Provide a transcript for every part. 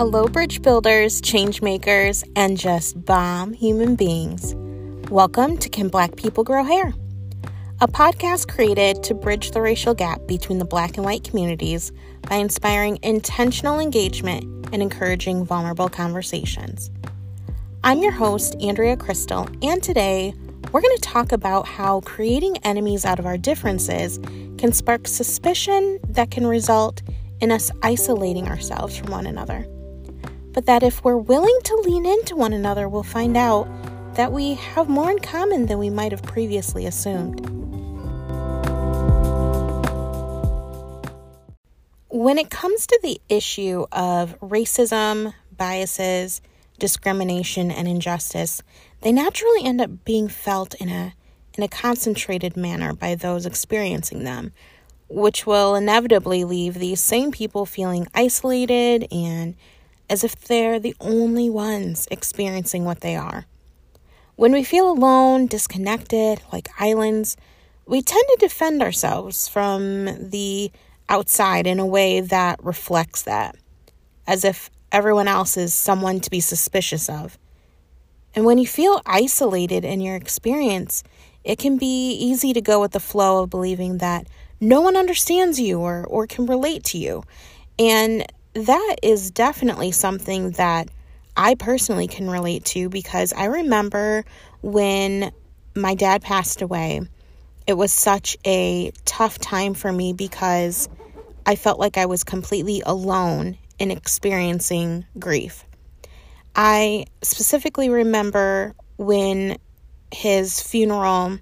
Hello, bridge builders, change makers, and just bomb human beings. Welcome to Can Black People Grow Hair? A podcast created to bridge the racial gap between the black and white communities by inspiring intentional engagement and encouraging vulnerable conversations. I'm your host, Andrea Crystal, and today we're going to talk about how creating enemies out of our differences can spark suspicion that can result in us isolating ourselves from one another. But that if we're willing to lean into one another, we'll find out that we have more in common than we might have previously assumed. When it comes to the issue of racism, biases, discrimination, and injustice, they naturally end up being felt in a in a concentrated manner by those experiencing them, which will inevitably leave these same people feeling isolated and as if they're the only ones experiencing what they are. When we feel alone, disconnected, like islands, we tend to defend ourselves from the outside in a way that reflects that, as if everyone else is someone to be suspicious of. And when you feel isolated in your experience, it can be easy to go with the flow of believing that no one understands you or, or can relate to you. And that is definitely something that I personally can relate to because I remember when my dad passed away, it was such a tough time for me because I felt like I was completely alone in experiencing grief. I specifically remember when his funeral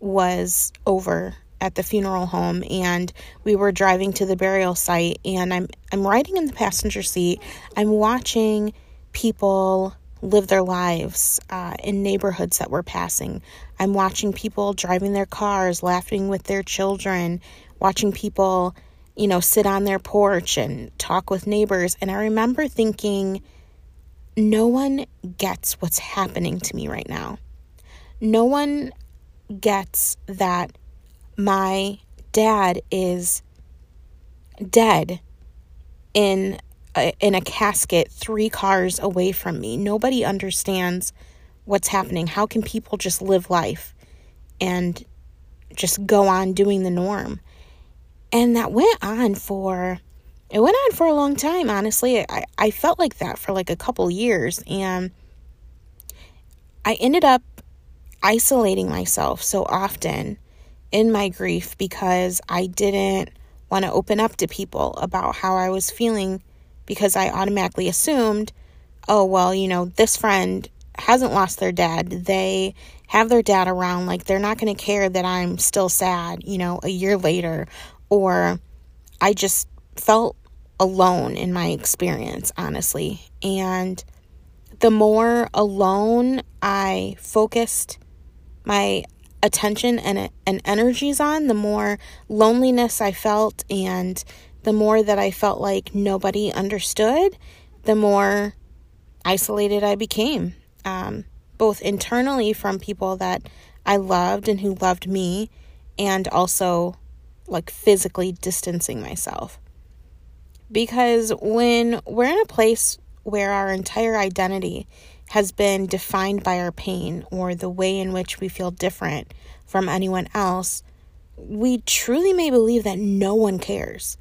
was over at the funeral home and we were driving to the burial site and I'm I'm riding in the passenger seat. I'm watching people live their lives uh, in neighborhoods that we're passing. I'm watching people driving their cars, laughing with their children, watching people, you know, sit on their porch and talk with neighbors. And I remember thinking, no one gets what's happening to me right now. No one gets that my dad is dead in a, in a casket 3 cars away from me. Nobody understands what's happening. How can people just live life and just go on doing the norm? And that went on for it went on for a long time, honestly. I, I felt like that for like a couple years. And I ended up isolating myself so often in my grief because I didn't want to open up to people about how I was feeling because I automatically assumed, oh, well, you know, this friend hasn't lost their dad. They have their dad around. Like, they're not going to care that I'm still sad, you know, a year later. Or I just felt alone in my experience, honestly. And the more alone I focused my attention and, and energies on, the more loneliness I felt, and the more that I felt like nobody understood, the more isolated I became, um, both internally from people that I loved and who loved me, and also like physically distancing myself. Because when we're in a place where our entire identity has been defined by our pain or the way in which we feel different from anyone else, we truly may believe that no one cares,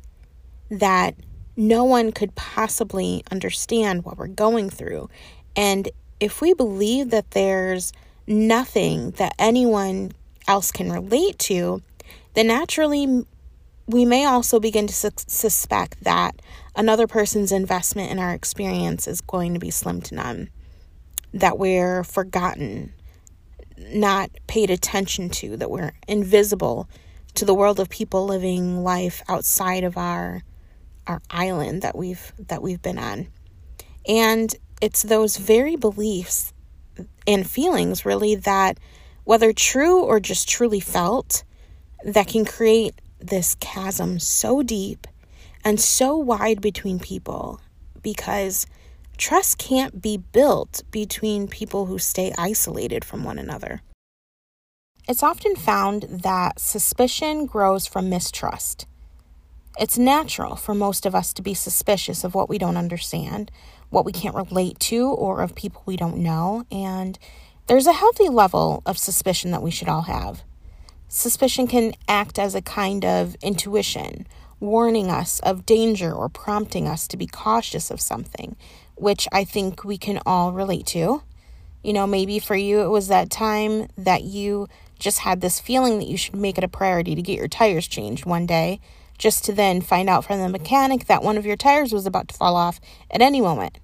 that no one could possibly understand what we're going through. And if we believe that there's nothing that anyone else can relate to, then naturally we may also begin to su- suspect that another person's investment in our experience is going to be slim to none, that we're forgotten, not paid attention to, that we're invisible to the world of people living life outside of our our island that we've that we've been on. And it's those very beliefs and feelings really that whether true or just truly felt that can create this chasm so deep and so wide between people because trust can't be built between people who stay isolated from one another. It's often found that suspicion grows from mistrust. It's natural for most of us to be suspicious of what we don't understand, what we can't relate to, or of people we don't know, and there's a healthy level of suspicion that we should all have. Suspicion can act as a kind of intuition, warning us of danger or prompting us to be cautious of something, which I think we can all relate to. You know, maybe for you it was that time that you just had this feeling that you should make it a priority to get your tires changed one day, just to then find out from the mechanic that one of your tires was about to fall off at any moment.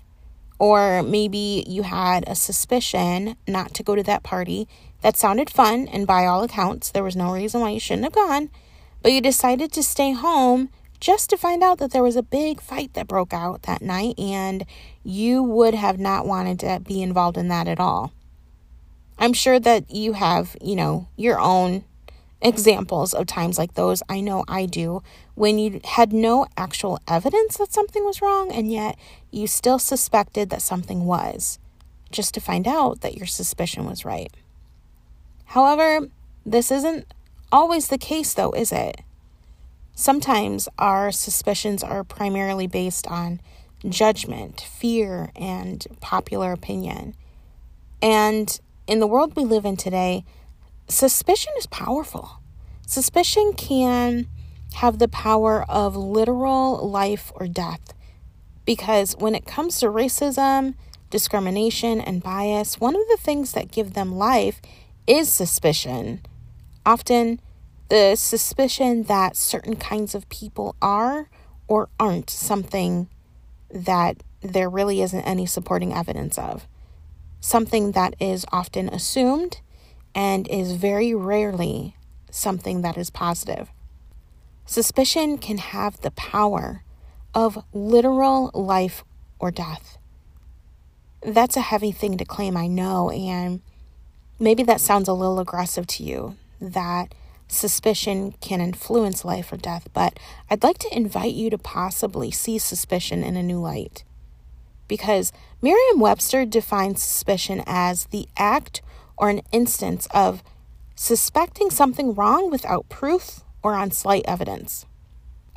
Or maybe you had a suspicion not to go to that party that sounded fun, and by all accounts, there was no reason why you shouldn't have gone, but you decided to stay home just to find out that there was a big fight that broke out that night, and you would have not wanted to be involved in that at all. I'm sure that you have, you know, your own examples of times like those. I know I do. When you had no actual evidence that something was wrong, and yet you still suspected that something was, just to find out that your suspicion was right. However, this isn't always the case, though, is it? Sometimes our suspicions are primarily based on judgment, fear, and popular opinion. And in the world we live in today, suspicion is powerful. Suspicion can have the power of literal life or death. Because when it comes to racism, discrimination, and bias, one of the things that give them life is suspicion. Often, the suspicion that certain kinds of people are or aren't something that there really isn't any supporting evidence of. Something that is often assumed and is very rarely something that is positive. Suspicion can have the power of literal life or death. That's a heavy thing to claim, I know, and maybe that sounds a little aggressive to you that suspicion can influence life or death, but I'd like to invite you to possibly see suspicion in a new light. Because Merriam Webster defines suspicion as the act or an instance of suspecting something wrong without proof or on slight evidence.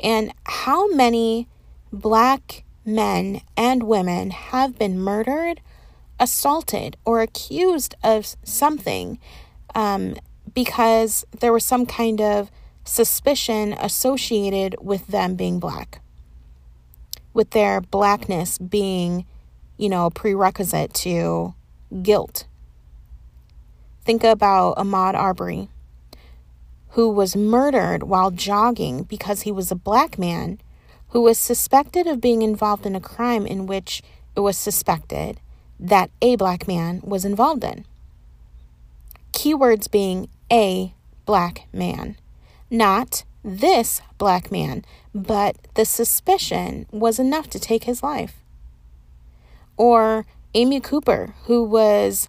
And how many black men and women have been murdered, assaulted, or accused of something um, because there was some kind of suspicion associated with them being black, with their blackness being, you know, a prerequisite to guilt Think about Ahmaud Arbery, who was murdered while jogging because he was a black man who was suspected of being involved in a crime in which it was suspected that a black man was involved in. Keywords being a black man, not this black man, but the suspicion was enough to take his life. Or Amy Cooper, who was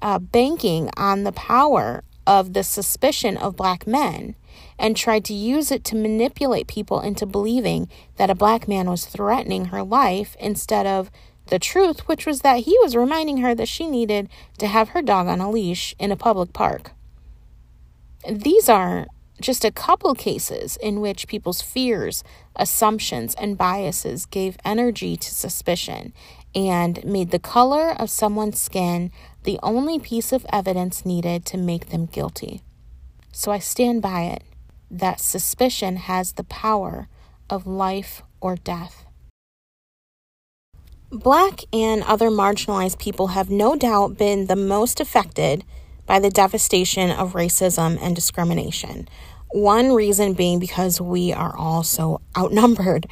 uh, banking on the power of the suspicion of black men and tried to use it to manipulate people into believing that a black man was threatening her life instead of the truth, which was that he was reminding her that she needed to have her dog on a leash in a public park. These are just a couple cases in which people's fears, assumptions, and biases gave energy to suspicion and made the color of someone's skin the only piece of evidence needed to make them guilty. So I stand by it that suspicion has the power of life or death. Black and other marginalized people have no doubt been the most affected by the devastation of racism and discrimination. One reason being because we are all so outnumbered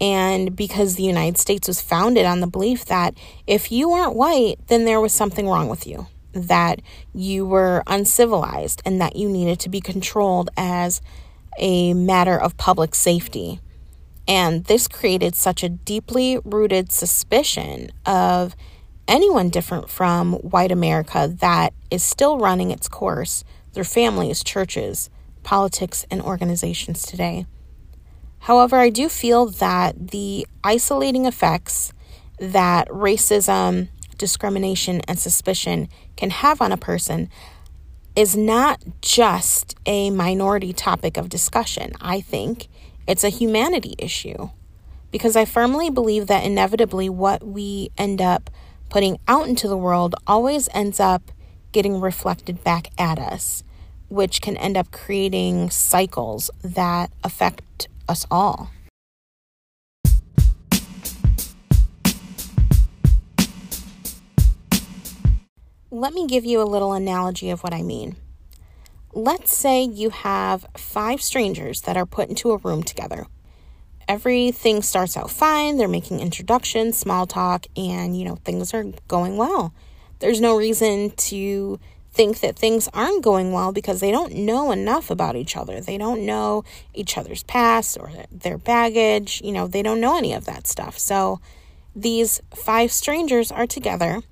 and because the United States was founded on the belief that if you aren't white, then there was something wrong with you, that you were uncivilized, and that you needed to be controlled as a matter of public safety. And this created such a deeply rooted suspicion of anyone different from white America that is still running its course through families, churches, politics, and organizations today. However, I do feel that the isolating effects that racism, discrimination, and suspicion can have on a person is not just a minority topic of discussion. I think It's a humanity issue because I firmly believe that inevitably what we end up putting out into the world always ends up getting reflected back at us, which can end up creating cycles that affect us all. Let me give you a little analogy of what I mean. Let's say you have five strangers that are put into a room together everything starts out fine. They're making introductions, small talk, and you know, things are going well. There's no reason to think that things aren't going well because they don't know enough about each other. They don't know each other's past or their baggage. You know, they don't know any of that stuff. So these five strangers are together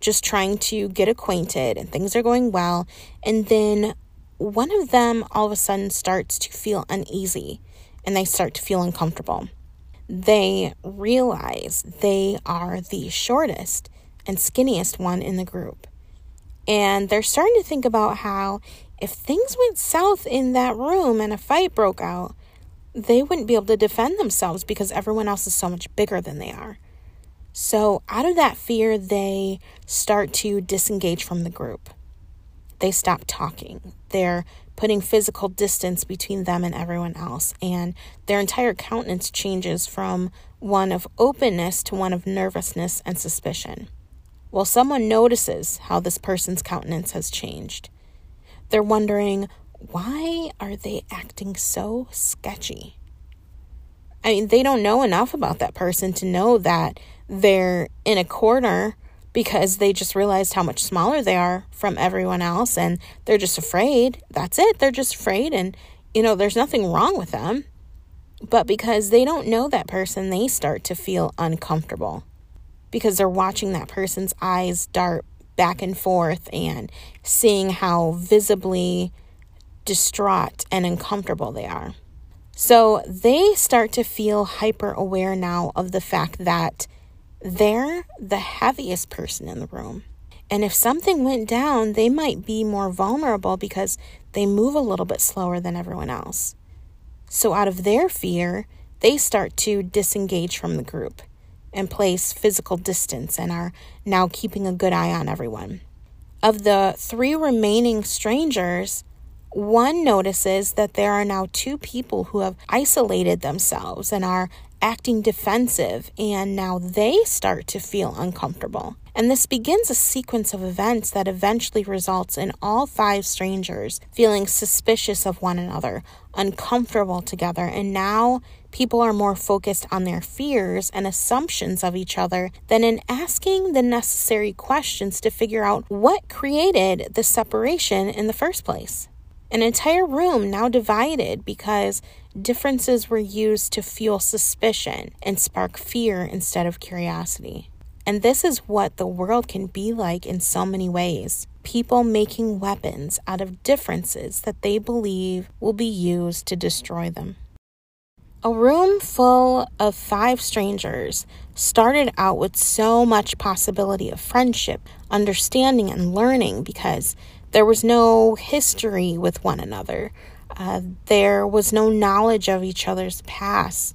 just trying to get acquainted and things are going well. And then one of them all of a sudden starts to feel uneasy and they start to feel uncomfortable. They realize they are the shortest and skinniest one in the group. And they're starting to think about how if things went south in that room and a fight broke out, they wouldn't be able to defend themselves because everyone else is so much bigger than they are. So, out of that fear, they start to disengage from the group. They stop talking. They're putting physical distance between them and everyone else. And their entire countenance changes from one of openness to one of nervousness and suspicion. Well, someone notices how this person's countenance has changed. They're wondering, why are they acting so sketchy? I mean, they don't know enough about that person to know that they're in a corner because they just realized how much smaller they are from everyone else and they're just afraid. That's it. They're just afraid. And, you know, there's nothing wrong with them. But because they don't know that person, they start to feel uncomfortable because they're watching that person's eyes dart back and forth and seeing how visibly distraught and uncomfortable they are. So they start to feel hyper aware now of the fact that they're the heaviest person in the room. And if something went down, they might be more vulnerable because they move a little bit slower than everyone else. So, out of their fear, they start to disengage from the group and place physical distance and are now keeping a good eye on everyone. Of the three remaining strangers, one notices that there are now two people who have isolated themselves and are acting defensive, and now they start to feel uncomfortable. And this begins a sequence of events that eventually results in all five strangers feeling suspicious of one another, uncomfortable together, and now people are more focused on their fears and assumptions of each other than in asking the necessary questions to figure out what created the separation in the first place. An entire room now divided because differences were used to fuel suspicion and spark fear instead of curiosity. And this is what the world can be like in so many ways. People making weapons out of differences that they believe will be used to destroy them. A room full of five strangers started out with so much possibility of friendship, understanding, and learning because there was no history with one another. Uh, there was no knowledge of each other's past.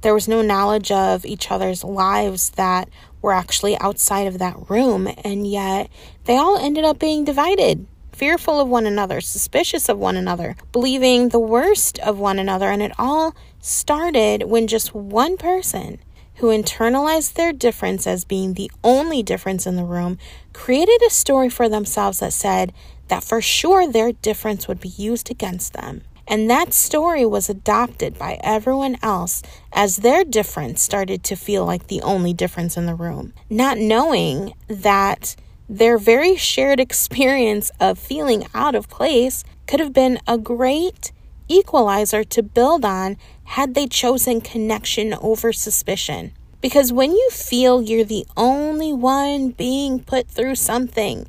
There was no knowledge of each other's lives that were actually outside of that room. And yet they all ended up being divided, fearful of one another, suspicious of one another, believing the worst of one another. And it all started when just one person who internalized their difference as being the only difference in the room, created a story for themselves that said that for sure their difference would be used against them. And that story was adopted by everyone else as their difference started to feel like the only difference in the room, not knowing that their very shared experience of feeling out of place could have been a great equalizer to build on had they chosen connection over suspicion. Because when you feel you're the only one being put through something,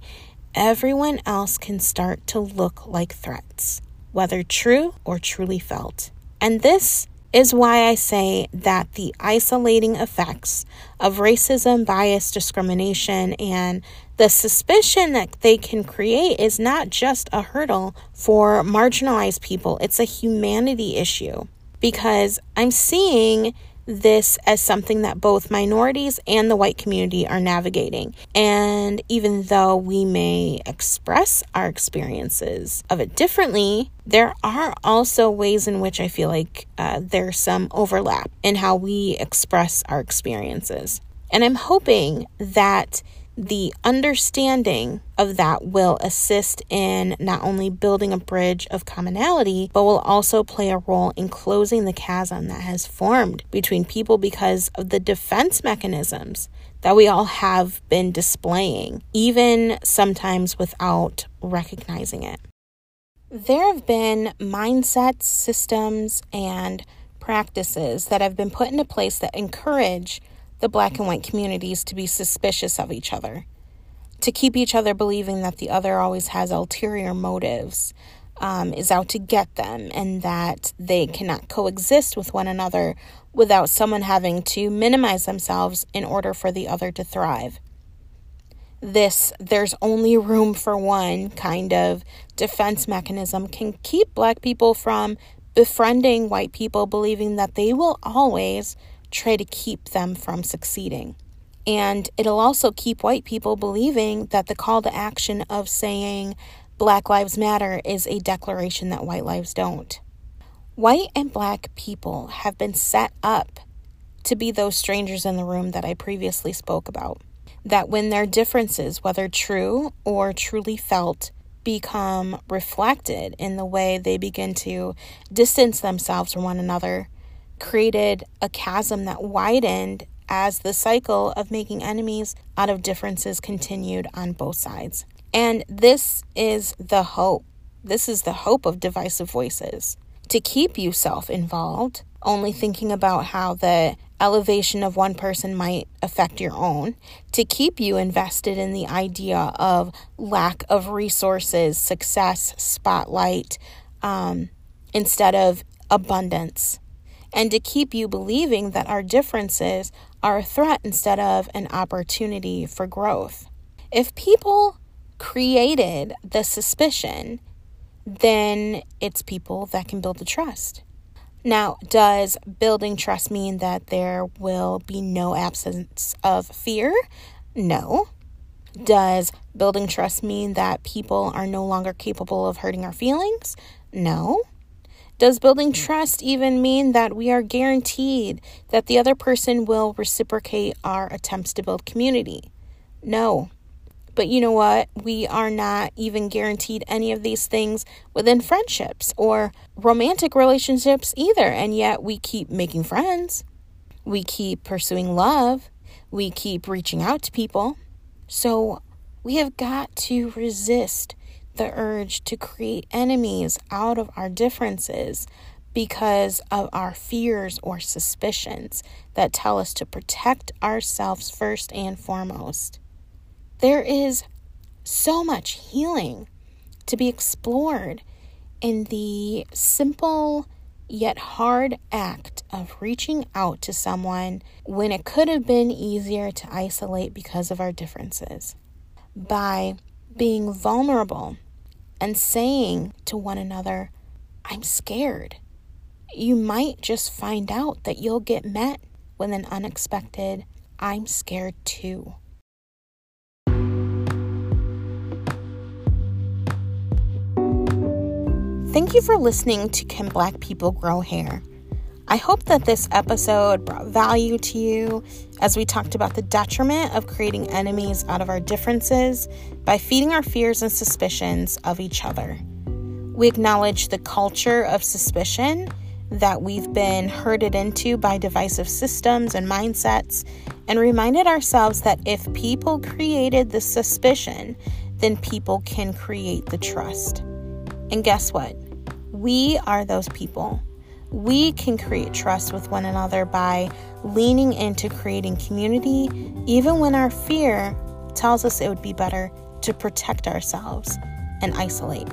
everyone else can start to look like threats, whether true or truly felt. And this is why I say that the isolating effects of racism, bias, discrimination, and the suspicion that they can create is not just a hurdle for marginalized people, it's a humanity issue. because I'm seeing this as something that both minorities and the white community are navigating. And even though we may express our experiences of it differently, there are also ways in which I feel like uh, there's some overlap in how we express our experiences. And I'm hoping that the understanding of that will assist in not only building a bridge of commonality, but will also play a role in closing the chasm that has formed between people because of the defense mechanisms that we all have been displaying, even sometimes without recognizing it. There have been mindsets, systems, and practices that have been put into place that encourage the black and white communities to be suspicious of each other, to keep each other believing that the other always has ulterior motives, um, is out to get them, and that they cannot coexist with one another without someone having to minimize themselves in order for the other to thrive. This there's only room for one kind of defense mechanism can keep black people from befriending white people, believing that they will always try to keep them from succeeding. And it'll also keep white people believing that the call to action of saying Black Lives Matter is a declaration that white lives don't. White and black people have been set up to be those strangers in the room that I previously spoke about. That when their differences, whether true or truly felt, become reflected in the way they begin to distance themselves from one another, created a chasm that widened as the cycle of making enemies out of differences continued on both sides. And this is the hope. This is the hope of divisive voices to keep you self involved, only thinking about how the elevation of one person might affect your own, to keep you invested in the idea of lack of resources, success, spotlight, um, instead of abundance and to keep you believing that our differences are a threat instead of an opportunity for growth. If people created the suspicion, then it's people that can build the trust. Now, does building trust mean that there will be no absence of fear? No. Does building trust mean that people are no longer capable of hurting our feelings? No. Does building trust even mean that we are guaranteed that the other person will reciprocate our attempts to build community? No. But you know what? We are not even guaranteed any of these things within friendships or romantic relationships either. And yet we keep making friends. We keep pursuing love. We keep reaching out to people. So we have got to resist the urge to create enemies out of our differences because of our fears or suspicions that tell us to protect ourselves first and foremost. There is so much healing to be explored in the simple yet hard act of reaching out to someone when it could have been easier to isolate because of our differences. By being vulnerable and saying to one another, I'm scared. You might just find out that you'll get met with an unexpected, I'm scared too. Thank you for listening to Can Black People Grow Hair? I hope that this episode brought value to you as we talked about the detriment of creating enemies out of our differences by feeding our fears and suspicions of each other. We acknowledge the culture of suspicion that we've been herded into by divisive systems and mindsets, and reminded ourselves that if people created the suspicion, then people can create the trust. And guess what? We are those people we can create trust with one another by leaning into creating community, even when our fear tells us it would be better to protect ourselves and isolate.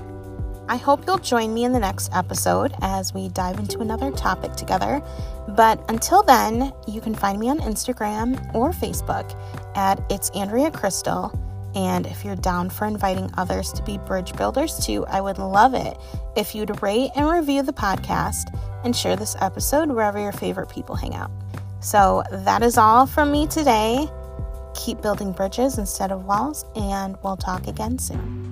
I hope you'll join me in the next episode as we dive into another topic together. But until then, you can find me on Instagram or Facebook at It's Andrea Crystal. And if you're down for inviting others to be bridge builders too, I would love it if you'd rate and review the podcast and share this episode wherever your favorite people hang out. So, that is all from me today. Keep building bridges instead of walls, and we'll talk again soon.